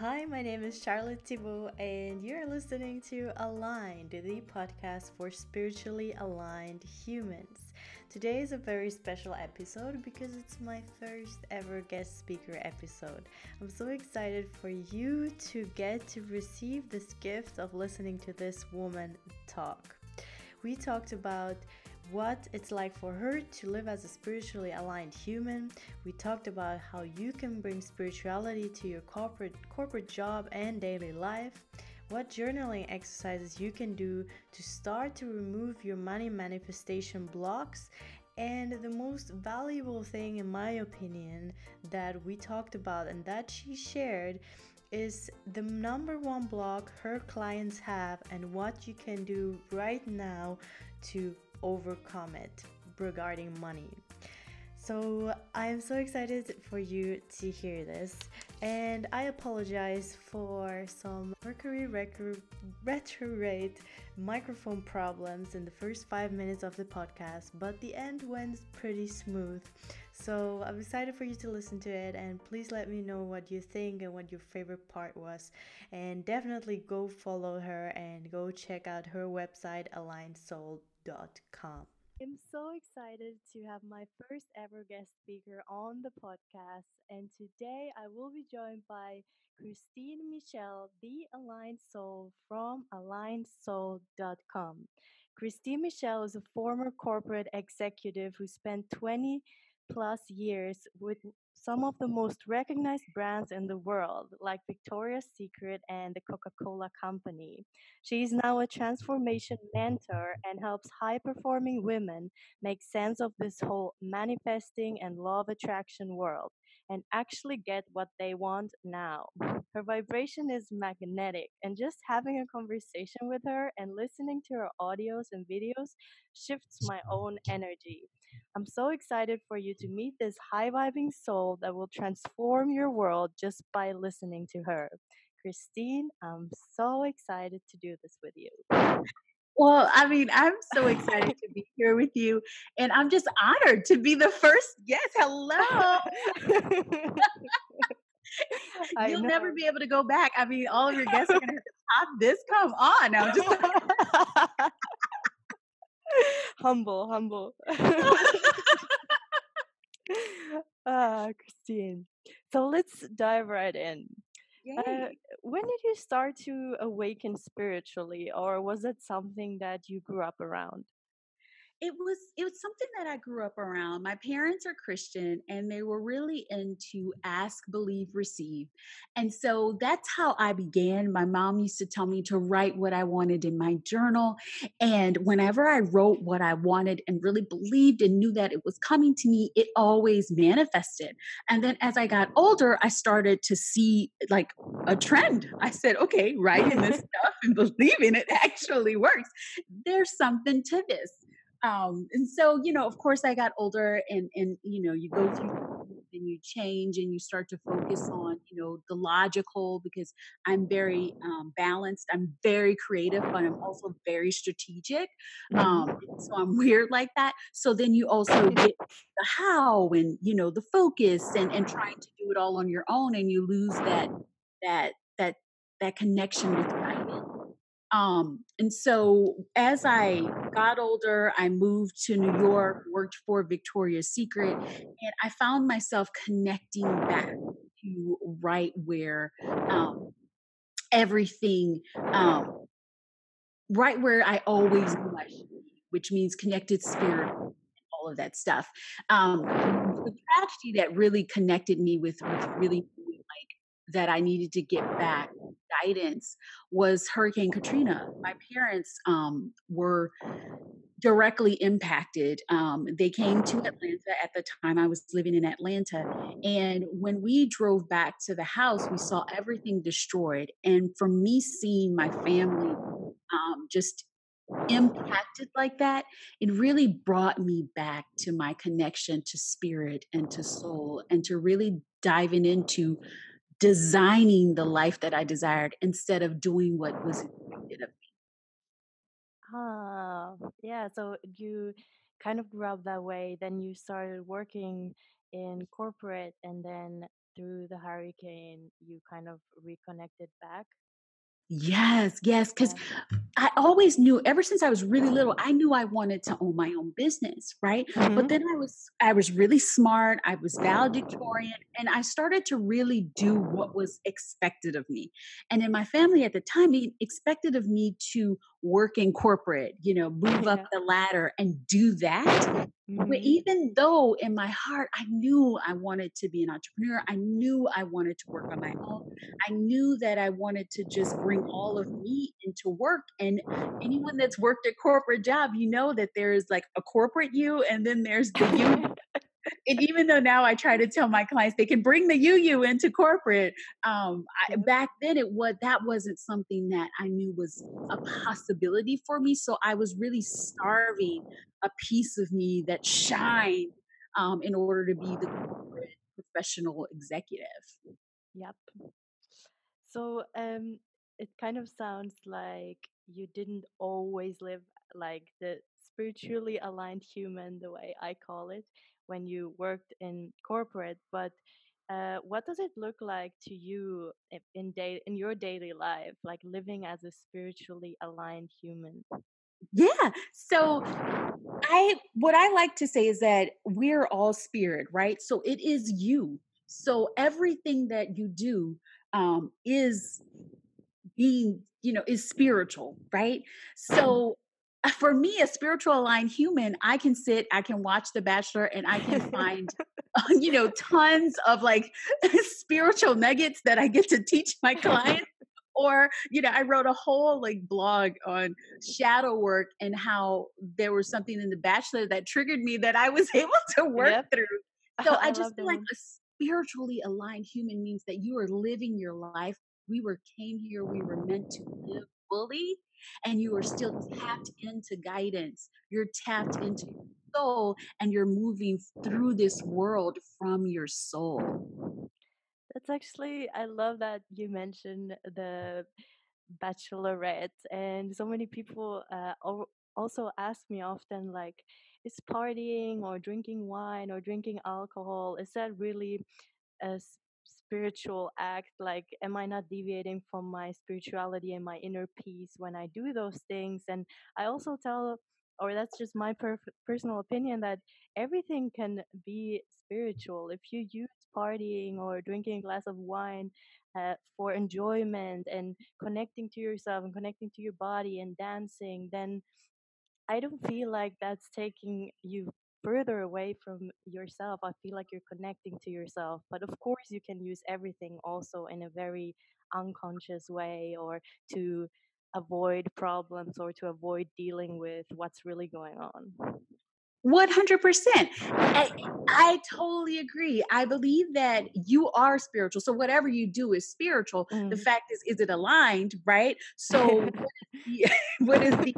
Hi, my name is Charlotte Thibault, and you're listening to Aligned, the podcast for spiritually aligned humans. Today is a very special episode because it's my first ever guest speaker episode. I'm so excited for you to get to receive this gift of listening to this woman talk. We talked about what it's like for her to live as a spiritually aligned human. We talked about how you can bring spirituality to your corporate corporate job and daily life. What journaling exercises you can do to start to remove your money manifestation blocks and the most valuable thing, in my opinion, that we talked about and that she shared is the number one block her clients have and what you can do right now to overcome it regarding money. So I am so excited for you to hear this, and I apologize for some Mercury retrograde microphone problems in the first five minutes of the podcast, but the end went pretty smooth. So I'm excited for you to listen to it, and please let me know what you think and what your favorite part was. And definitely go follow her and go check out her website, alignedsoul.com. I'm so excited to have my first ever guest speaker on the podcast. And today I will be joined by Christine Michelle, the Aligned Soul from alignedsoul.com. Christine Michelle is a former corporate executive who spent 20 plus years with some of the most recognized brands in the world, like Victoria's Secret and the Coca Cola Company. She is now a transformation mentor and helps high performing women make sense of this whole manifesting and law of attraction world and actually get what they want now. Her vibration is magnetic, and just having a conversation with her and listening to her audios and videos shifts my own energy. I'm so excited for you to mm-hmm. meet this high vibing soul that will transform your world just by listening to her. Christine, I'm so excited to do this with you. Well, I mean, I'm so excited to be here with you, and I'm just honored to be the first guest. Hello. You'll never be able to go back. I mean, all of your guests are going to have to top this. Come on now. Just humble, humble. ah, Christine. So let's dive right in. Uh, when did you start to awaken spiritually, or was it something that you grew up around? It was it was something that I grew up around. My parents are Christian and they were really into ask, believe, receive. And so that's how I began. My mom used to tell me to write what I wanted in my journal. And whenever I wrote what I wanted and really believed and knew that it was coming to me, it always manifested. And then as I got older, I started to see like a trend. I said, okay, writing this stuff and believing it actually works. There's something to this um and so you know of course i got older and and you know you go through and you change and you start to focus on you know the logical because i'm very um, balanced i'm very creative but i'm also very strategic mm-hmm. um so i'm weird like that so then you also get the how and you know the focus and and trying to do it all on your own and you lose that that that that connection with guidance um, and so as I got older, I moved to New York, worked for Victoria's Secret, and I found myself connecting back to right where um, everything, um, right where I always be, which means connected spirit, all of that stuff. Um, the tragedy that really connected me with, with really like that I needed to get back guidance was Hurricane Katrina. My parents um, were directly impacted. Um, they came to Atlanta at the time I was living in Atlanta. And when we drove back to the house, we saw everything destroyed. And for me seeing my family um, just impacted like that, it really brought me back to my connection to spirit and to soul and to really diving into designing the life that I desired instead of doing what was expected of me. Ah, yeah. So you kind of grew up that way. Then you started working in corporate, and then through the hurricane you kind of reconnected back Yes, yes, because I always knew ever since I was really little, I knew I wanted to own my own business, right? But hmm then I was I was really smart, I was valedictorian, and I started to really do what was expected of me. And in my family at the time, they expected of me to work in corporate, you know, move up the ladder and do that. But hmm even though in my heart I knew I wanted to be an entrepreneur, I knew I wanted to work on my own. I knew that I wanted to just bring all of me into work. And anyone that's worked a corporate job, you know that there's like a corporate you and then there's the you and even though now I try to tell my clients they can bring the UU into corporate, um, I, back then it was that wasn't something that I knew was a possibility for me. So I was really starving a piece of me that shined um, in order to be the corporate professional executive. yep So, um, it kind of sounds like you didn't always live like the spiritually aligned human, the way I call it, when you worked in corporate. But uh, what does it look like to you in day in your daily life, like living as a spiritually aligned human? Yeah. So I what I like to say is that we're all spirit, right? So it is you. So everything that you do um, is being, you know, is spiritual, right? So uh, for me, a spiritual aligned human, I can sit, I can watch The Bachelor, and I can find, you know, tons of like spiritual nuggets that I get to teach my clients. Or, you know, I wrote a whole like blog on shadow work and how there was something in The Bachelor that triggered me that I was able to work Yep, through. So I I just feel that like a spiritually aligned human means that you are living your life. We were came here, we were meant to live fully, and you are still tapped into guidance. You're tapped into your soul, and you're moving through this world from your soul. That's actually, I love that you mentioned the bachelorette and so many people uh, also ask me often like is partying or drinking wine or drinking alcohol is that really a spiritual act like am i not deviating from my spirituality and my inner peace when i do those things? And i also tell or that's just my perf- personal opinion that everything can be spiritual. If you use partying or drinking a glass of wine uh, for enjoyment and connecting to yourself and connecting to your body and dancing then I don't feel like that's taking you further away from yourself. I feel like you're connecting to yourself. But of course, you can use everything also in a very unconscious way or to avoid problems or to avoid dealing with what's really going on. 100%. I, I totally agree. I believe that you are spiritual. So whatever you do is spiritual. The Mm. fact is, is it aligned, right? So what is the, what is the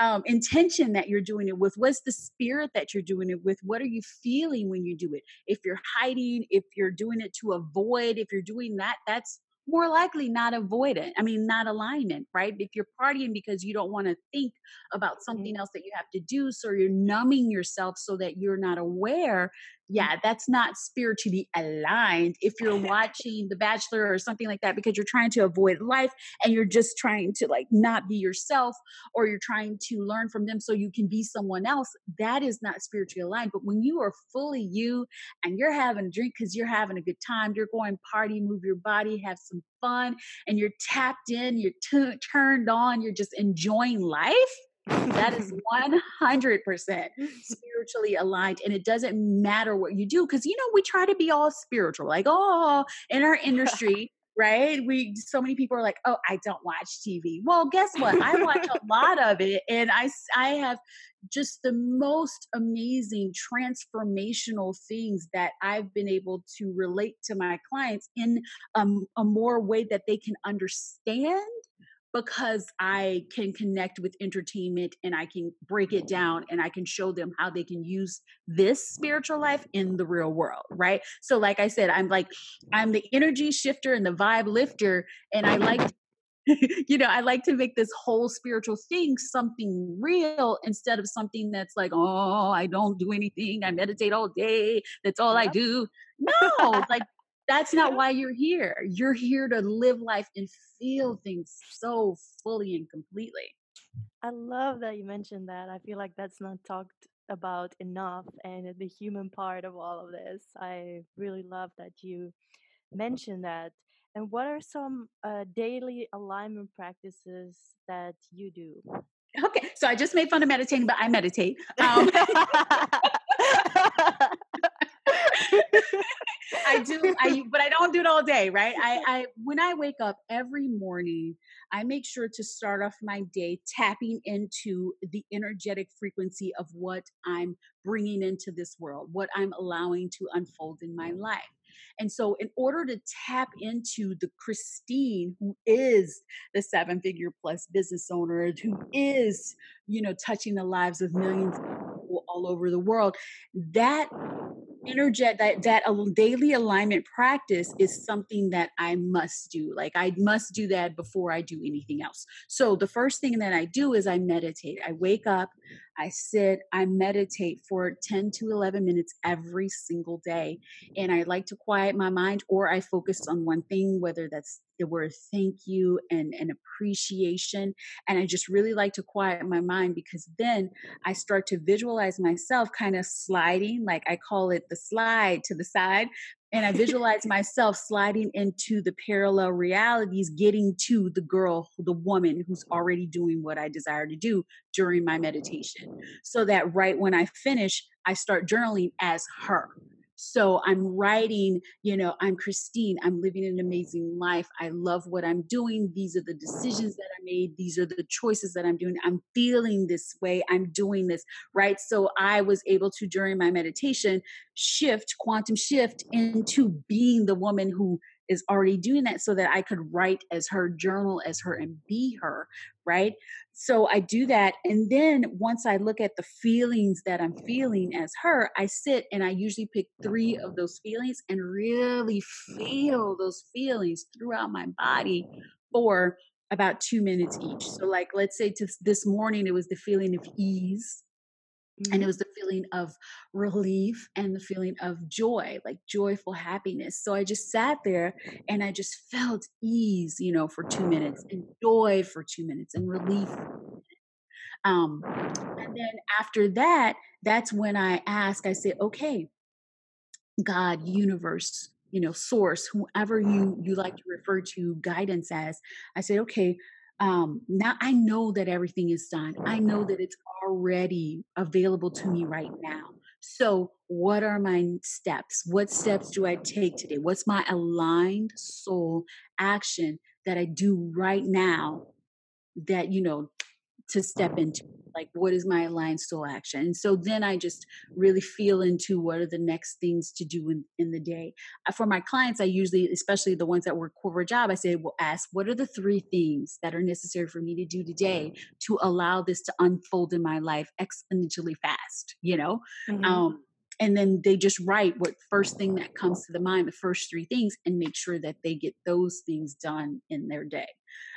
um, intention that you're doing it with? What's the spirit that you're doing it with? What are you feeling when you do it? If you're hiding, if you're doing it to avoid, if you're doing that, that's more likely not avoidant. I mean, not alignment, right? If you're partying because you don't want to think about something Mhm, else that you have to do, so you're numbing yourself so that you're not aware. Yeah, that's not spiritually aligned. If you're watching The Bachelor or something like that because you're trying to avoid life and you're just trying to like not be yourself or you're trying to learn from them so you can be someone else, that is not spiritually aligned. But when you are fully you and you're having a drink because you're having a good time, you're going party, move your body, have some fun, and you're tapped in, you're tu- turned on, you're just enjoying life. That is mhm. 100% spiritually aligned. And it doesn't matter what you do. Cause, you know, we try to be all spiritual, like, oh, in our industry, right? We, so many people are like, oh, I don't watch TV. Well, guess what? I watch a lot of it. And i i have just the most amazing transformational things that I've been able to relate to my clients in um, a more way that they can understand because I can connect with entertainment and I can break it mm-hmm. down and I can show them how they can use this spiritual life in the real world, right? So, like I said, I'm like, I'm the energy shifter and the vibe lifter. And I like, mm-hmm. you know, I like to make this whole spiritual thing something real instead of something that's like, oh, I don't do anything. I meditate all day. That's all I do. No, like, that's not why you're here. You're here to live life and feel things so fully and completely. I love that you mentioned that. I feel like that's not talked about enough and the human part of all of this. I really love that you mentioned that. And what are some uh, daily alignment practices that you do? Okay, so I just made fun of meditating, but I meditate. Um, I do, I but I don't do it all day, right? I, I when I wake up every morning, I make sure to start off my day tapping into the energetic frequency of what I'm bringing into this world, what I'm allowing to unfold in my life. And so, in order to tap into the Christine who is the seven figure plus business owner, who is, you know, touching the lives of millions of people all over the world, that energetic that that a daily alignment practice is something that i must do like i must do that before i do anything else. So the first thing that i do is i meditate. I wake up I sit, I meditate for 10 to 11 minutes every single day. And I like to quiet my mind or I focus on one thing, whether that's the word thank you and, and appreciation. And I just really like to quiet my mind because then I start to visualize myself kind of sliding, like I call it the slide to the side, and I visualize myself sliding into the parallel realities, getting to the girl, the woman who's already doing what I desire to do during my meditation. So that right when I finish, I start journaling as her. So I'm writing, you know, I'm Christine. I'm living an amazing life. I love what I'm doing. These are the decisions that I made. These are the choices that I'm doing. I'm feeling this way. I'm doing this, right? So I was able to, during my meditation, shift, quantum shift into being the woman who is already doing that so that I could write as her, journal as her, and be her, right? So I do that. And then once I look at the feelings that I'm feeling as her, I sit and I usually pick three of those feelings and really feel those feelings throughout my body for about two minutes each. So, like, let's say to this morning, it was the feeling of ease Mm-hmm. And it mm-hmm. was the feeling of relief and the feeling of joy, like joyful happiness. So I just sat there and I just felt ease, you know, for two minutes and joy for two minutes and relief. Um, and then after that, that's when I ask, I say, okay, God, universe, you know, source, whoever you you like to refer to guidance as, I say, okay, um, now I know that everything is done. I know that it's already available to me right now. So, what are my steps? What steps do I take today? What's my aligned soul action that I do right now that, you know, to step into like what is my aligned soul action? And so then i just really feel into what are the next things to do in, in the day. Uh, for my clients i usually especially the ones that work corporate job i say well ask what are the three things that are necessary for me to do today to allow this to unfold in my life exponentially fast? You know? Mm-hmm. um and then they just write what first thing that comes to the mind the first three things and make sure that they get those things done in their day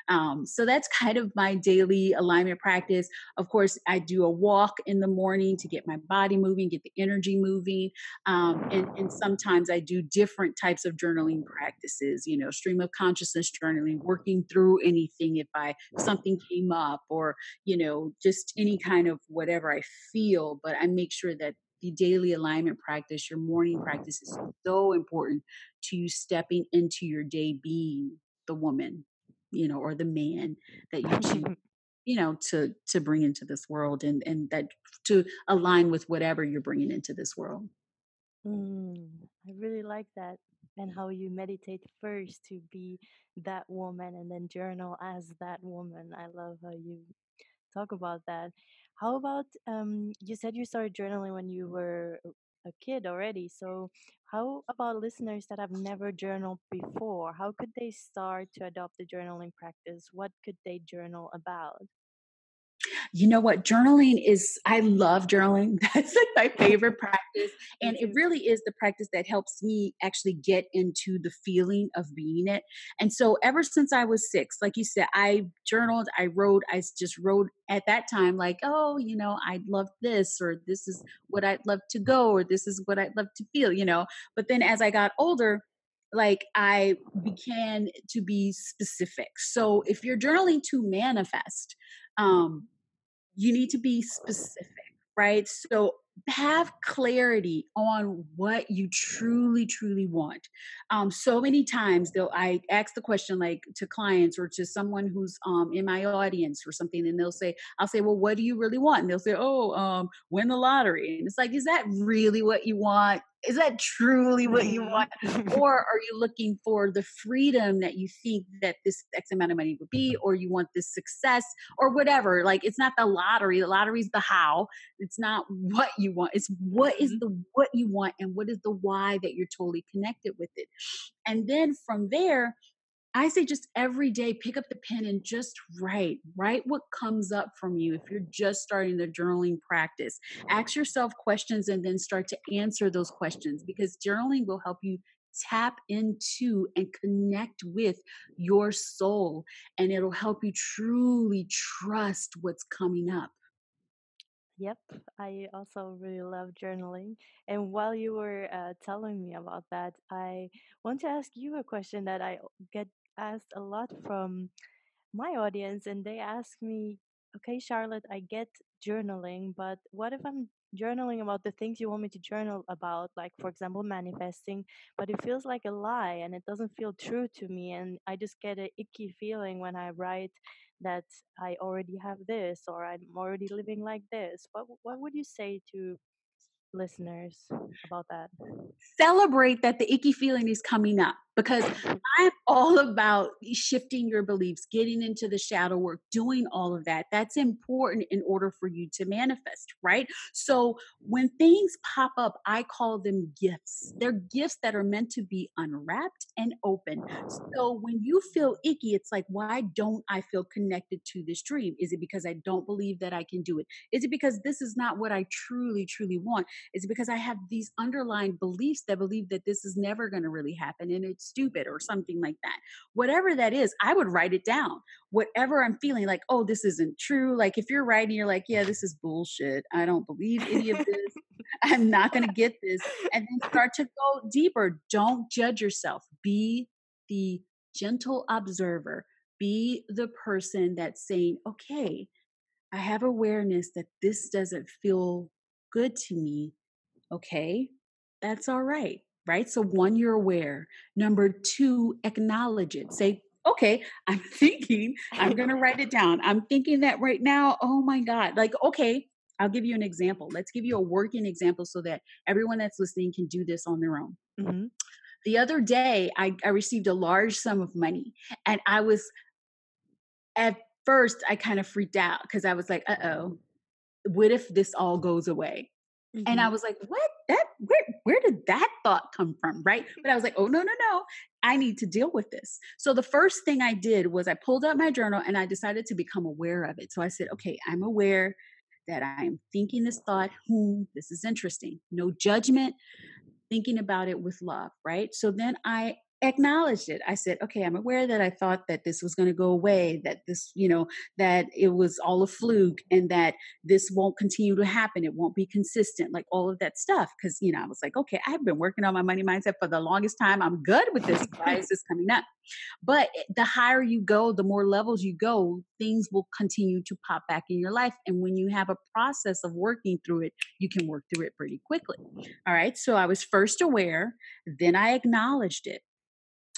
um, so that's kind of my daily alignment practice. Of course, I do a walk in the morning to get my body moving, get the energy moving. Um, and, and sometimes I do different types of journaling practices, you know, stream of consciousness journaling, working through anything if I something came up or, you know, just any kind of whatever I feel. But I make sure that the daily alignment practice, your morning practice is so important to you stepping into your day being the woman you know, or the man that you choose, you know, to to bring into this world, and and that to align with whatever you're bringing into this world. Mm, I really like that, and how you meditate first to be that woman, and then journal as that woman. I love how you talk about that. How about um, you said you started journaling when you were a kid already. So how about listeners that have never journaled before? How could they start to adopt the journaling practice? What could they journal about? You know what? Journaling is i love journaling. That's like my favorite practice and it really is the practice that helps me actually get into the feeling of being it. And so ever since i was six like you said i journaled i wrote i just wrote at that time like oh you know i'd love this or this is what i'd love to go or this is what i'd love to feel you know? But then as i got older like I began to be specific. So if you're journaling to manifest, um, you need to be specific, right? So have clarity on what you truly truly want. Um, so many times though i ask the question like to clients or to someone who's um, in my audience or something and they'll say i'll say well what do you really want? And they'll say oh um, win the lottery. And it's like is that really what you want is that truly what you mm-hmm. want? Or are you looking for the freedom that you think that this x amount of money would be or you want this success or whatever? Like it's not the lottery. The lottery's the how. It's not what you want. It's what is mm-hmm. the what you want and what is the why that you're totally connected with it. And then from there I say just every day pick up the pen and just write. Write what comes up from you if you're just starting the journaling practice. Ask yourself questions and then start to answer those questions because journaling will help you tap into and connect with your soul and it'll help you truly trust what's coming up. Yep, I also really love journaling. And while you were uh, telling me about that, I want to ask you a question that I get asked a lot from my audience, and they ask me, okay, Charlotte, I get journaling, but what if I'm journaling about the things you want me to journal about, like, for example, manifesting, but it feels like a lie and it doesn't feel true to me, and I just get an icky feeling when I write that I already have this or I'm already living like this. What, what would you say to listeners about that? Celebrate that the icky feeling is coming up because I'm all about shifting your beliefs, getting into the shadow work, doing all of that. That's important in order for you to manifest, right? So when things pop up, I call them gifts. They're gifts that are meant to be unwrapped and open. So when you feel icky, it's like, why don't I feel connected to this dream? Is it because I don't believe that I can do it? Is it because this is not what I truly, truly want? Is because I have these underlying beliefs that believe that this is never going to really happen? And it's stupid or something like that. Whatever that is, I would write it down. Whatever I'm feeling like, oh, this isn't true. Like if you're writing, you're like, yeah, this is bullshit. I don't believe any of this. I'm not going to get this. And then start to go deeper. Don't judge yourself. Be the gentle observer. Be the person that's saying, okay, I have awareness that this doesn't feel good to me. Okay, that's all right right? So, one, you're aware. Number two, acknowledge it. Say, okay, I'm thinking, I'm going to write it down. I'm thinking that right now, oh my God, like, okay, I'll give you an example. Let's give you a working example so that everyone that's listening can do this on their own. Mm-hmm. The other day, I, I received a large sum of money, and I was at first, I kind of freaked out because I was like, uh oh, what if this all goes away? Mm-hmm. And I mm-hmm. was like, what? That where where did that thought come from? Right. But I was like, oh no, no, no. I need to deal with this. So the first thing I did was I pulled out my journal and I decided to become aware of it. So I said, okay, I'm aware that I'm thinking this thought, hmm, this is interesting. No judgment, thinking about it with love, right? So then I acknowledged it. I said, okay, I'm aware that I thought that this was going to go away, that this, you know, that it was all a fluke and that this won't continue to happen. It won't be consistent, like all of that stuff. Cause, you know, I was like, okay, I've been working on my money mindset for the longest time. I'm good with this. Why is this coming up? But the higher you go, the more levels you go, things will continue to pop back in your life. And when you have a process of working through it, you can work through it pretty quickly. All right. So I was first aware, then I acknowledged it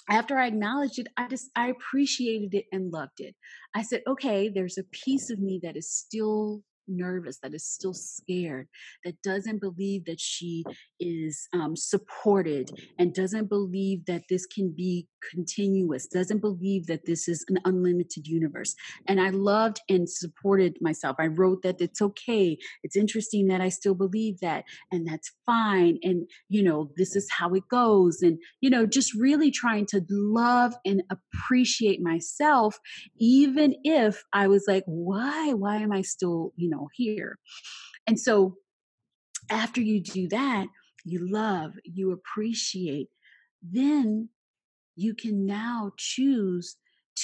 after I acknowledged it, I just I appreciated it and loved it. I said, okay, there's a piece of me that is still nervous, that is still scared, that doesn't believe that she is um, supported, and doesn't believe that this can be continuous, doesn't believe that this is an unlimited universe. And I loved and supported myself. I wrote that it's okay. It's interesting that I still believe that, and that's fine. And, you know, this is how it goes. And, you know, just really trying to love and appreciate myself, even if I was like, why? Why am I still, you know, here? And so after you do that, you love, you appreciate, then you can now choose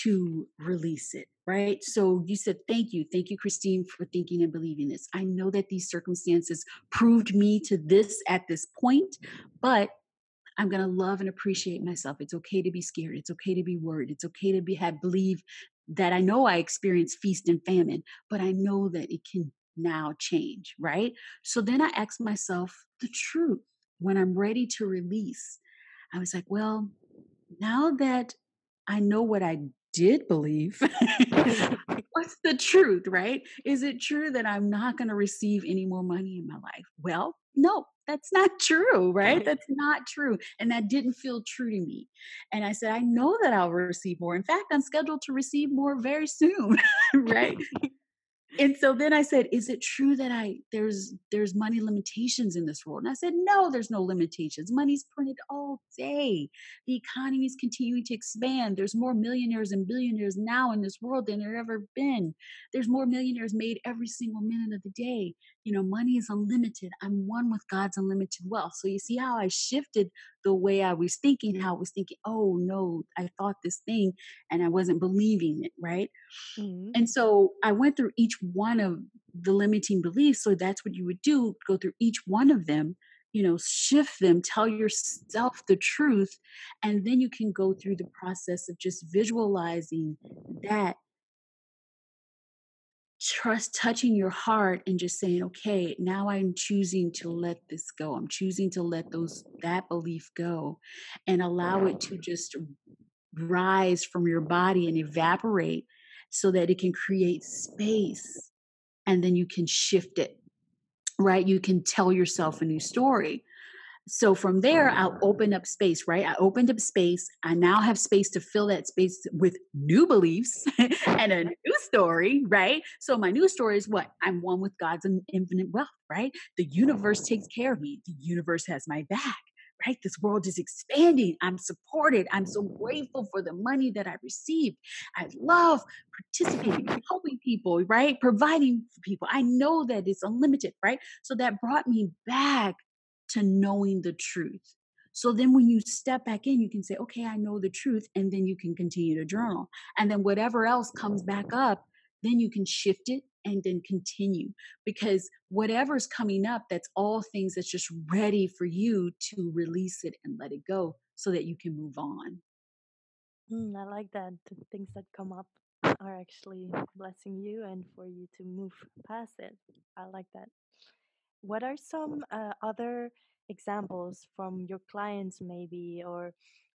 to release it, right? So you said, Thank you. Thank you, Christine, for thinking and believing this. I know that these circumstances proved me to this at this point, but I'm going to love and appreciate myself. It's okay to be scared. It's okay to be worried. It's okay to be have believe that I know I experience feast and famine, but I know that it can now change, right? So then I asked myself the truth when I'm ready to release. I was like, well, now that I know what I did believe, what's the truth, right? Is it true that I'm not going to receive any more money in my life? Well, no, that's not true, right? That's not true. And that didn't feel true to me. And I said, I know that I'll receive more. In fact, I'm scheduled to receive more very soon, right? And so then I said, "Is it true that I there's there's money limitations in this world?" And I said, "No, there's no limitations. Money's printed all day. The economy is continuing to expand. There's more millionaires and billionaires now in this world than there ever been. There's more millionaires made every single minute of the day. You know, money is unlimited. I'm one with God's unlimited wealth. So you see how I shifted the way I was thinking, how I was thinking, oh no, I thought this thing and I wasn't believing it, right? Mm-hmm. And so I went through each one of the limiting beliefs. So that's what you would do go through each one of them, you know, shift them, tell yourself the truth. And then you can go through the process of just visualizing that trust touching your heart and just saying okay now i'm choosing to let this go. I'm choosing to let those that belief go and allow it to just rise from your body and evaporate so that it can create space and then you can shift it right? You can tell yourself a new story so from there i'll open up space right? I opened up space. I now have space to fill that space with new beliefs and a new story right? So my new story is what? I'm one with god's infinite wealth right? The universe takes care of me. The universe has my back right? This world is expanding. I'm supported. I'm so grateful for the money that i received. I love participating helping people right? Providing for people. I know that it's unlimited right? So that brought me back to knowing the truth. So then when you step back in, you can say, okay, I know the truth. And then you can continue to journal. And then whatever else comes back up, then you can shift it and then continue because whatever's coming up, that's all things that's just ready for you to release it and let it go so that you can move on. Mm, I like that. The things that come up are actually blessing you and for you to move past it. I like that. What are some uh, other examples from your clients, maybe, or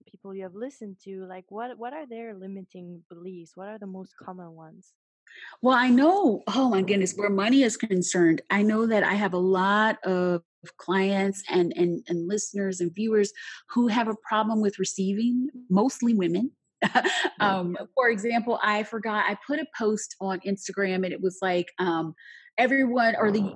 people you have listened to? Like, what what are their limiting beliefs? What are the most common ones? Well, I know, oh my goodness, where money is concerned, I know that I have a lot of clients and, and, and listeners and viewers who have a problem with receiving, mostly women. um, for example, I forgot, I put a post on Instagram and it was like, um, everyone or the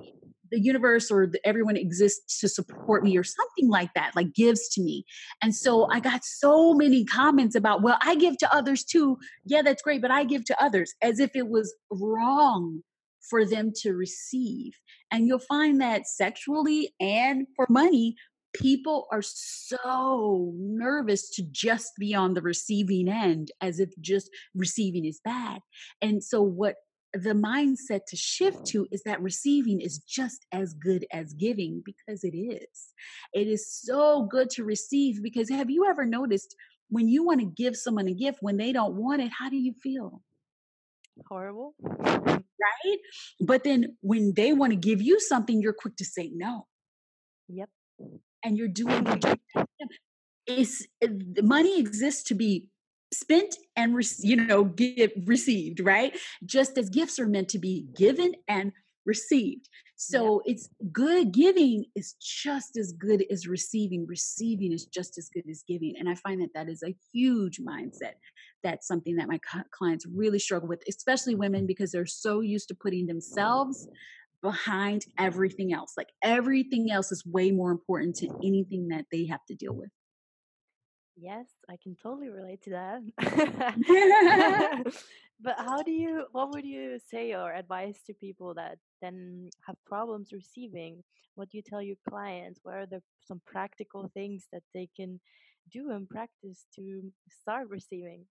the universe or the, everyone exists to support me or something like that like gives to me. And so i got so many comments about well i give to others too. Yeah that's great but i give to others as if it was wrong for them to receive. And you'll find that sexually and for money people are so nervous to just be on the receiving end as if just receiving is bad. And so what the mindset to shift to is that receiving is just as good as giving because it is. It is so good to receive because have you ever noticed when you want to give someone a gift when they don't want it, how do you feel? Horrible. Right? But then when they want to give you something, you're quick to say no. Yep. And you're doing it's eh, money exists to be spent and re- you know give, received right? Just as gifts are meant to be given and received. So yeah. it's good giving is just as good as receiving. Receiving is just as good as giving. And i find that that is a huge mindset. That's something that my clients really struggle with especially women because they're so used to putting themselves behind everything else. Like everything else is way more important to anything that they have to deal with Yes, I can totally relate to that. but how do you, what would you say or advise to people that then have problems receiving? What do you tell your clients? What are the some practical things that they can do and practice to start receiving?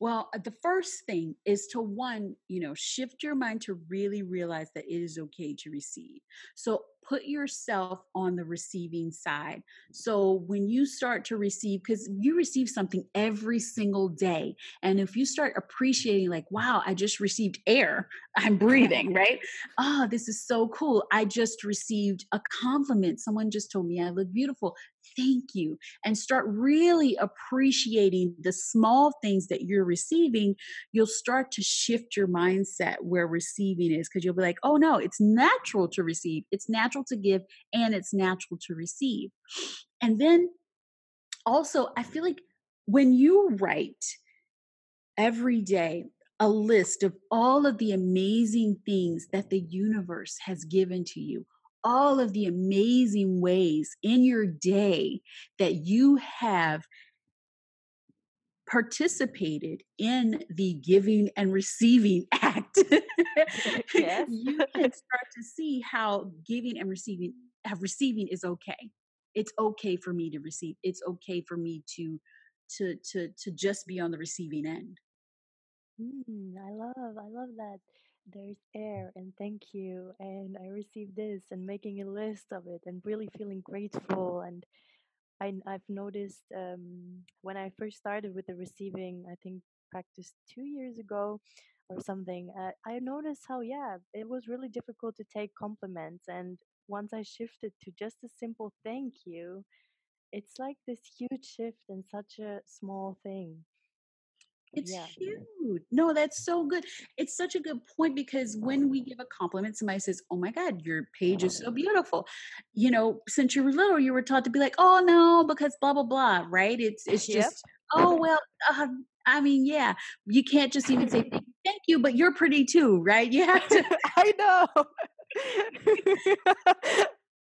Well, uh, the first thing is to one, you know, shift your mind to really realize that it is okay to receive. So put yourself on the receiving side. So when you start to receive, because you receive something every single day. And if you start appreciating, like, wow, I just received air, I'm breathing, right? Oh, this is so cool. I just received a compliment. Someone just told me I look beautiful thank you and start really appreciating the small things that you're receiving you'll start to shift your mindset where receiving is because you'll be like oh no it's natural to receive it's natural to give and it's natural to receive. And then also i feel like when you write every day a list of all of the amazing things that the universe has given to you all of the amazing ways in your day that you have participated in the giving and receiving act. Yes. you can start to see how giving and receiving have receiving is okay. It's okay for me to receive it's okay for me to to to to just be on the receiving end. Mm, i love i love that there's air and thank you and i received this and making a list of it and really feeling grateful and I, i've noticed um, when i first started with the receiving i think practice two years ago or something uh, i noticed how yeah it was really difficult to take compliments and once i shifted to just a simple thank you it's like this huge shift in such a small thing it's yeah. huge. No, that's so good. It's such a good point because when we give a compliment, somebody says, Oh my God, your page is so beautiful. You know, since you were little, you were taught to be like, Oh no, because blah, blah, blah, right? It's it's just, yep. oh well, uh, I mean, yeah, you can't just even say thank you, but you're pretty too, right? You have to I know.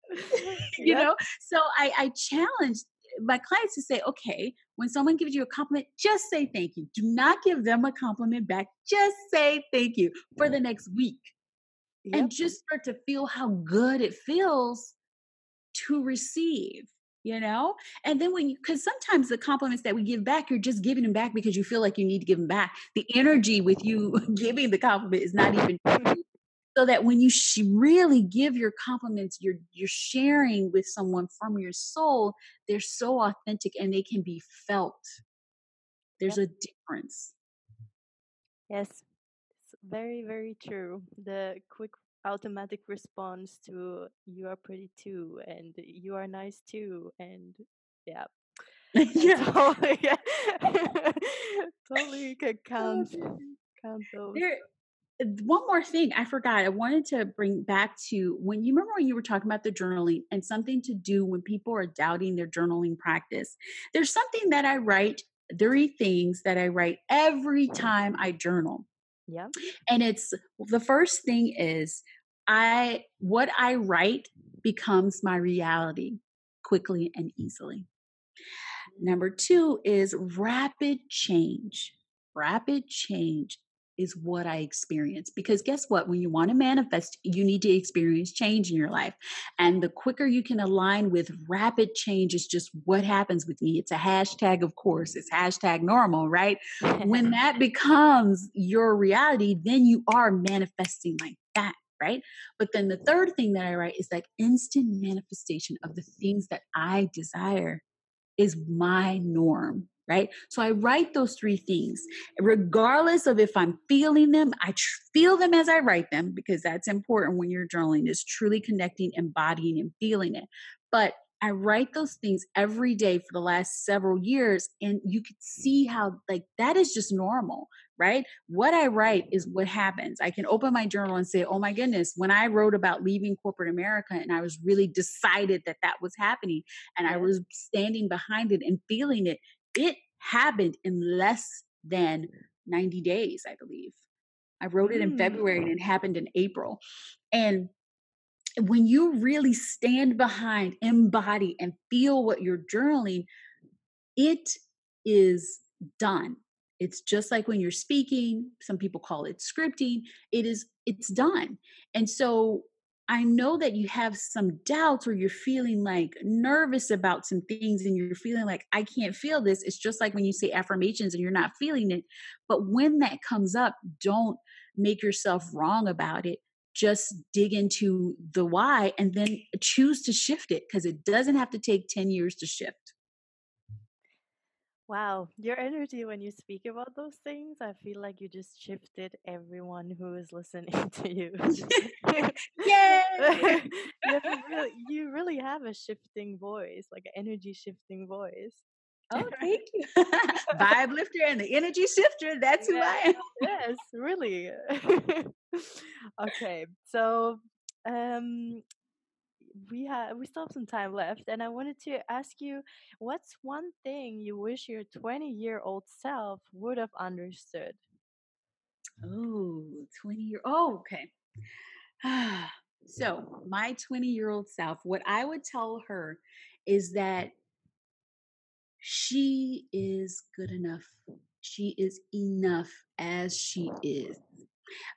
you yep. know, so I I challenge my clients to say, okay, when someone gives you a compliment, just say thank you. Do not give them a compliment back. Just say thank you for the next week. Yep. And just start to feel how good it feels to receive, you know? And then when you, because sometimes the compliments that we give back, you're just giving them back because you feel like you need to give them back. The energy with you giving the compliment is not even so that when you sh- really give your compliments you're you're sharing with someone from your soul they're so authentic and they can be felt. There's a difference. Yes. It's very very true. The quick automatic response to you are pretty too and you are nice too and yeah. Yeah. totally, yeah. totally can count oh, count those. There one more thing I forgot. I wanted to bring back to when you remember when you were talking about the journaling and something to do when people are doubting their journaling practice. There's something that I write, three things that I write every time I journal. Yeah. And it's the first thing is I what I write becomes my reality quickly and easily. Number 2 is rapid change. Rapid change is what I experience. Because guess what? When you want to manifest, you need to experience change in your life. And the quicker you can align with rapid change is just what happens with me. It's a hashtag, of course, it's hashtag normal, right? when that becomes your reality, then you are manifesting like that. Right. But then the third thing that I write is like instant manifestation of the things that I desire is my norm right? So I write those three things, regardless of if I'm feeling them. I tr- feel them as I write them because that's important when you're journaling is truly connecting, embodying, and feeling it. But I write those things every day for the last several years, and you can see how like that is just normal, right? What I write is what happens. I can open my journal and say, "Oh my goodness, when I wrote about leaving corporate America, and I was really decided that that was happening, and I was standing behind it and feeling it, it happened in less than 90 days, I believe. I wrote it in mm. February and it happened in April. And when you really stand behind, embody, and feel what you're journaling, it is done. It's just like when you're speaking, some people call it scripting. It is, it's done. And so I know that you have some doubts or you're feeling like nervous about some things and you're feeling like, I can't feel this. It's just like when you say affirmations and you're not feeling it. But when that comes up, don't make yourself wrong about it. just dig into the why and then choose to shift it because it doesn't have to take 10 years to shift. Wow, your energy when you speak about those things, I feel like you just shifted everyone who is listening to you. Yay! you, really, you really have a shifting voice, like an energy shifting voice. Oh, thank you. Vibe lifter and the energy shifter. That's who I am. yes, really. okay, so um, we have we still have some time left, and I wanted to ask you, what's one thing you wish your 20 year old self would have understood? Oh, 20 year. Oh, okay. so my 20 year old self, what I would tell her is that she is good enough. She is enough as she is.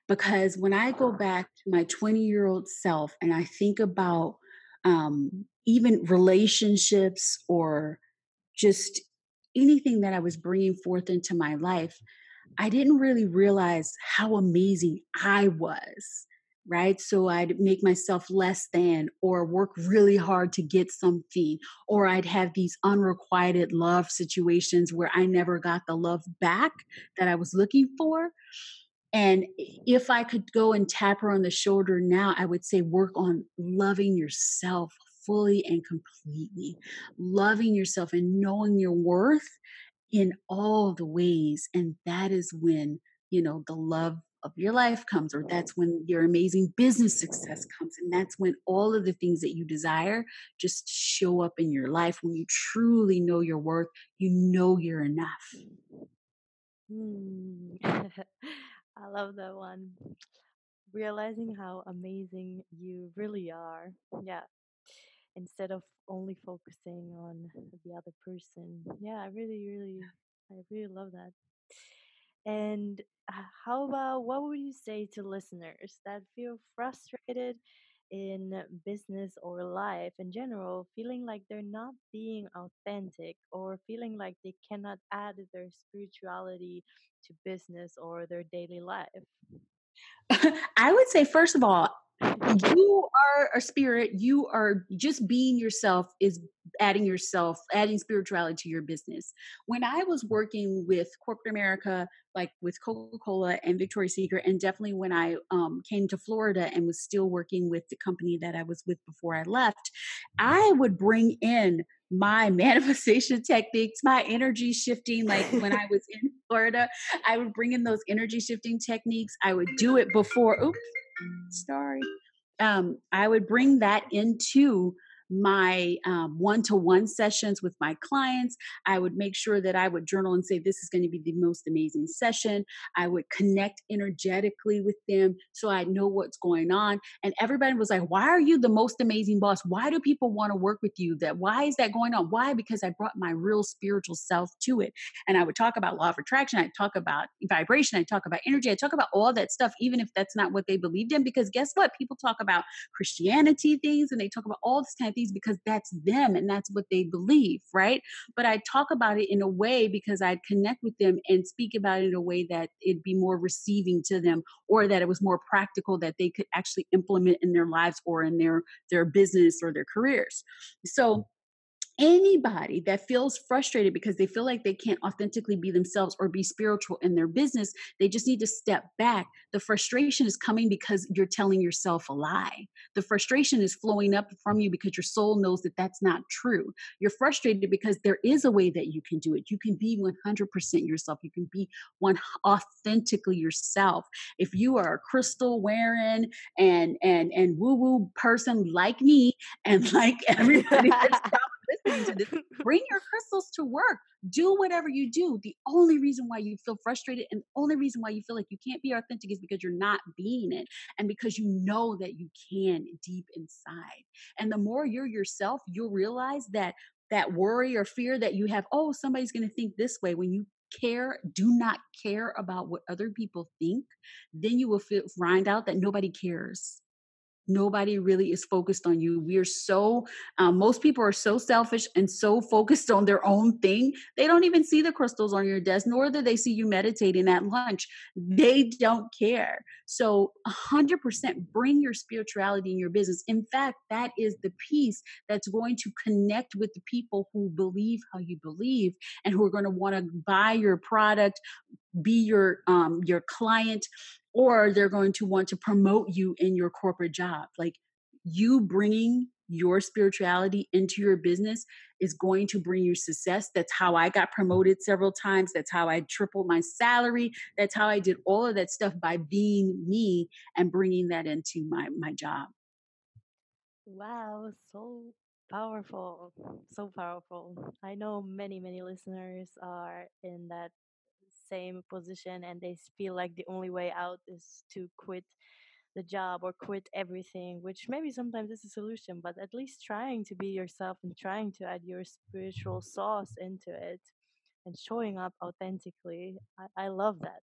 Because when I go back to my 20 year old self and I think about um, even relationships or just anything that I was bringing forth into my life, I didn't really realize how amazing I was right? So I'd make myself less than or work really hard to get something, or I'd have these unrequited love situations where I never got the love back that I was looking for. And if I could go and tap her on the shoulder now, I would say work on loving yourself fully and completely, loving yourself and knowing your worth in all the ways. And that is when, you know, the love of your life comes, or that's when your amazing business success comes. And that's when all of the things that you desire just show up in your life. When you truly know your worth, you know you're enough. Hmm. I love that one. Realizing how amazing you really are. Yeah. Instead of only focusing on the other person. Yeah, I really, really, I really love that. And uh, how about what would you say to listeners that feel frustrated in business or life in general, feeling like they're not being authentic or feeling like they cannot add their spirituality to business or their daily life? I would say, first of all, you are a spirit you are just being yourself is adding yourself adding spirituality to your business when i was working with corporate america like with coca-cola and victoria's secret and definitely when i um, came to florida and was still working with the company that i was with before i left i would bring in my manifestation techniques, my energy shifting. Like when I was in Florida, I would bring in those energy shifting techniques. I would do it before. Oops, sorry. Um, I would bring that into my one to one sessions with my clients. I would make sure that I would journal and say, This is going to be the most amazing session. I would connect energetically with them so I know what's going on. And everybody was like, Why are you the most amazing boss? Why do people want to work with you? That why is that going on? Why? Because I brought my real spiritual self to it. And I would talk about law of attraction, I talk about vibration, I talk about energy, I talk about all that stuff, even if that's not what they believed in. Because guess what? People talk about Christianity things and they talk about all this kind of things because that's them and that's what they believe, right? But I talk about it in a way because I'd connect with them and speak about it in a way that it'd be more receiving to them or that it was more practical that they could actually implement in their lives or in their their business or their careers. So anybody that feels frustrated because they feel like they can't authentically be themselves or be spiritual in their business, they just need to step back. The frustration is coming because you're telling yourself a lie. The frustration is flowing up from you because your soul knows that that's not true. You're frustrated because there is a way that you can do it. You can be 100% yourself. You can be one authentically yourself. If you are a crystal wearing and and and woo woo person like me and like everybody that's listening to this, bring your crystals to work. Do whatever you do. The only reason why you feel frustrated and the only reason why you feel like you can't be authentic is because you're not being it and because you know that you can deep inside. And the more you're yourself, you'll realize that that worry or fear that you have, oh, somebody's going to think this way when you care, do not care about what other people think, then you will find out that nobody cares nobody really is focused on you. We are so, um, most people are so selfish and so focused on their own thing. They don't even see the crystals on your desk, nor do they see you meditating at lunch. They don't care. So, 100% bring your spirituality in your business. In fact, that is the piece that's going to connect with the people who believe how you believe and who are going to want to buy your product, be your um, your client or they're going to want to promote you in your corporate job. Like you bringing your spirituality into your business is going to bring you success. That's how i got promoted several times. That's how i tripled my salary. That's how i did all of that stuff by being me and bringing that into my my job. Wow so powerful so powerful. I know many many listeners are in that same position and they feel like the only way out is to quit the job or quit everything, which maybe sometimes is a solution, but at least trying to be yourself and trying to add your spiritual sauce into it and showing up authentically. I, I love that.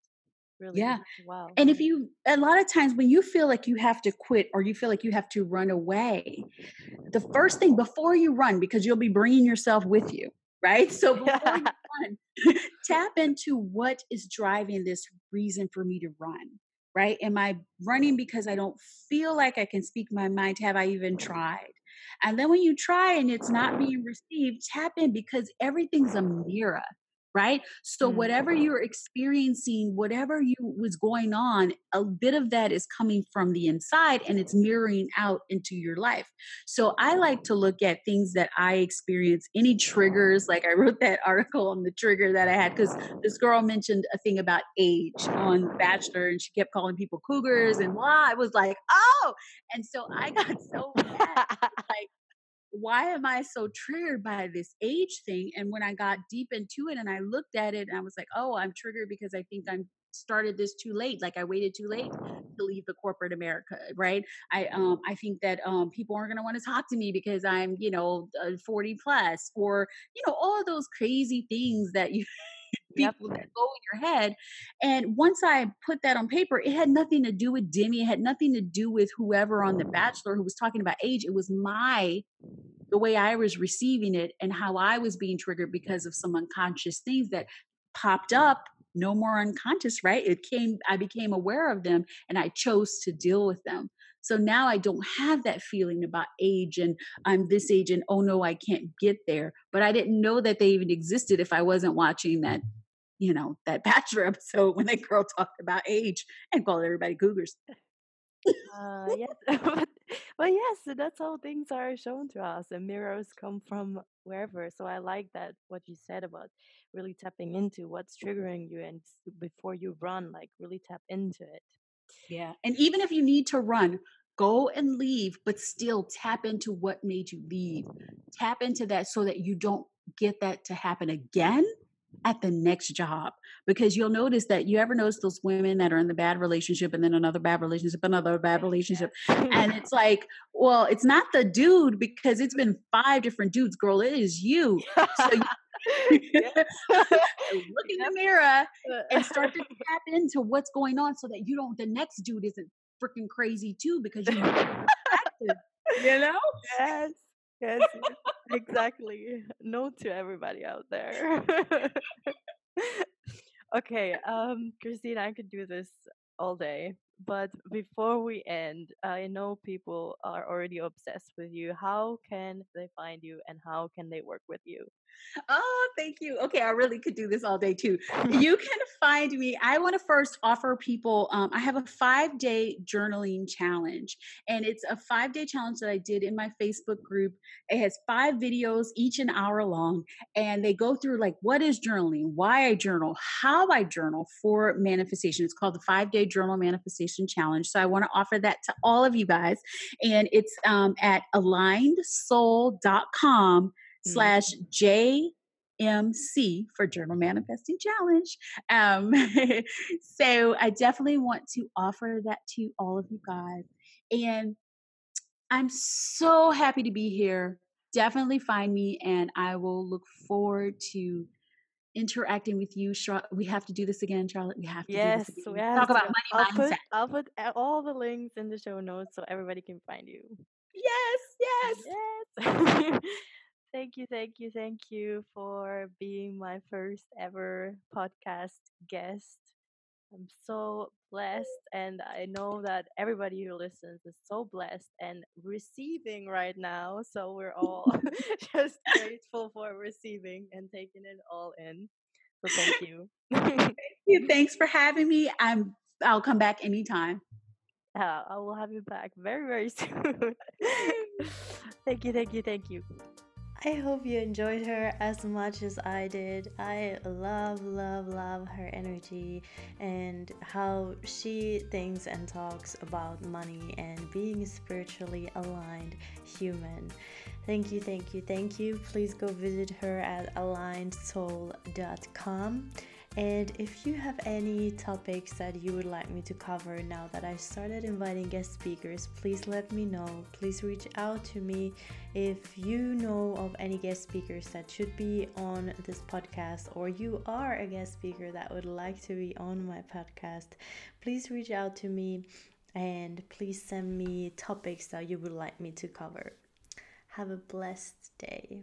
Really. Yeah. Wow. And if you, a lot of times when you feel like you have to quit or you feel like you have to run away, the first thing before you run, because you'll be bringing yourself with you, right? So before you run, tap into what is driving this reason for me to run, right? Am I running because I don't feel like I can speak my mind? Have I even tried? And then when you try and it's not being received, tap in because everything's a mirror right? So mm-hmm. whatever you're experiencing whatever you was going on a bit of that is coming from the inside and it's mirroring out into your life. So i like to look at things that i experience any triggers like i wrote that article on the trigger that i had because this girl mentioned a thing about age on bachelor and she kept calling people cougars and blah i was like oh! And so i got so mad like why am I so triggered by this age thing? And when I got deep into it and I looked at it and I was like, oh, I'm triggered because I think I'm started this too late like i waited too late to leave the corporate america right i um i think that um people aren't going to want to talk to me because i'm you know uh, 40 plus or you know all of those crazy things that you people yep. that go in your head. And once I put that on paper, it had nothing to do with Demi. It had nothing to do with whoever on The Bachelor who was talking about age. It was my, the way I was receiving it and how I was being triggered because of some unconscious things that popped up no more unconscious right it came i became aware of them and i chose to deal with them so now I don't have that feeling about age and I'm this age and oh no, I can't get there. But I didn't know that they even existed if I wasn't watching that you know, that Bachelor episode when that girl talked about age and called everybody cougars. uh, yes, but yes, that's how things are shown to us, and mirrors come from wherever. So I like that what you said about really tapping into what's triggering you, and before you run, like really tap into it. Yeah, and even if you need to run, go and leave, but still tap into what made you leave. Tap into that so that you don't get that to happen again at the next job because you'll notice that you ever notice those women that are in the bad relationship and then another bad relationship another bad relationship and it's like well it's not the dude because it's been five different dudes girl it is you. So you look in the mirror uh. and start to tap into what's going on so that you don't the next dude isn't freaking crazy too because you you know? Yes yes, exactly. No to everybody out there. okay, um, Christine, I could do this all day. But before we end, I know people are already obsessed with you. How can they find you and how can they work with you? Oh, thank you. Okay, I really could do this all day too. you can find me. I want to first offer people, um, I have a five day journaling challenge, and it's a five day challenge that I did in my Facebook group. It has five videos, each an hour long, and they go through like what is journaling, why I journal, how I journal for manifestation. It's called the five day journal manifestation challenge. So I want to offer that to all of you guys, and it's um, at alignedsoul.com slash JMC for Journal Manifesting Challenge. Um, so I definitely want to offer that to all of you guys. And I'm so happy to be here. Definitely find me, and I will look forward to interacting with you. We have to do this again, Charlotte. We have to yes, do this again. We have Talk about money I'll mindset. put, I'll put all the links in the show notes so everybody can find you. Yes, yes. Yes. thank you, thank you, thank you for being my first ever podcast guest. I'm so blessed, and I know that everybody who listens is so blessed and receiving right now. So we're all just grateful for receiving and taking it all in. So thank you. thank you. Thanks for having me. I'm. I'll come back anytime. Yeah, I will have you back very, very soon. thank you, thank you, thank you. I hope you enjoyed her as much as I did. I love, love, love her energy and how she thinks and talks about money and being spiritually aligned human. Thank you, thank you, thank you. Please go visit her at alignedsoul.com. And if you have any topics that you would like me to cover now that I started inviting guest speakers, please let me know. Please reach out to me if you know of any guest speakers that should be on this podcast or you are a guest speaker that would like to be on my podcast. Please reach out to me and please send me topics that you would like me to cover. Have a blessed day.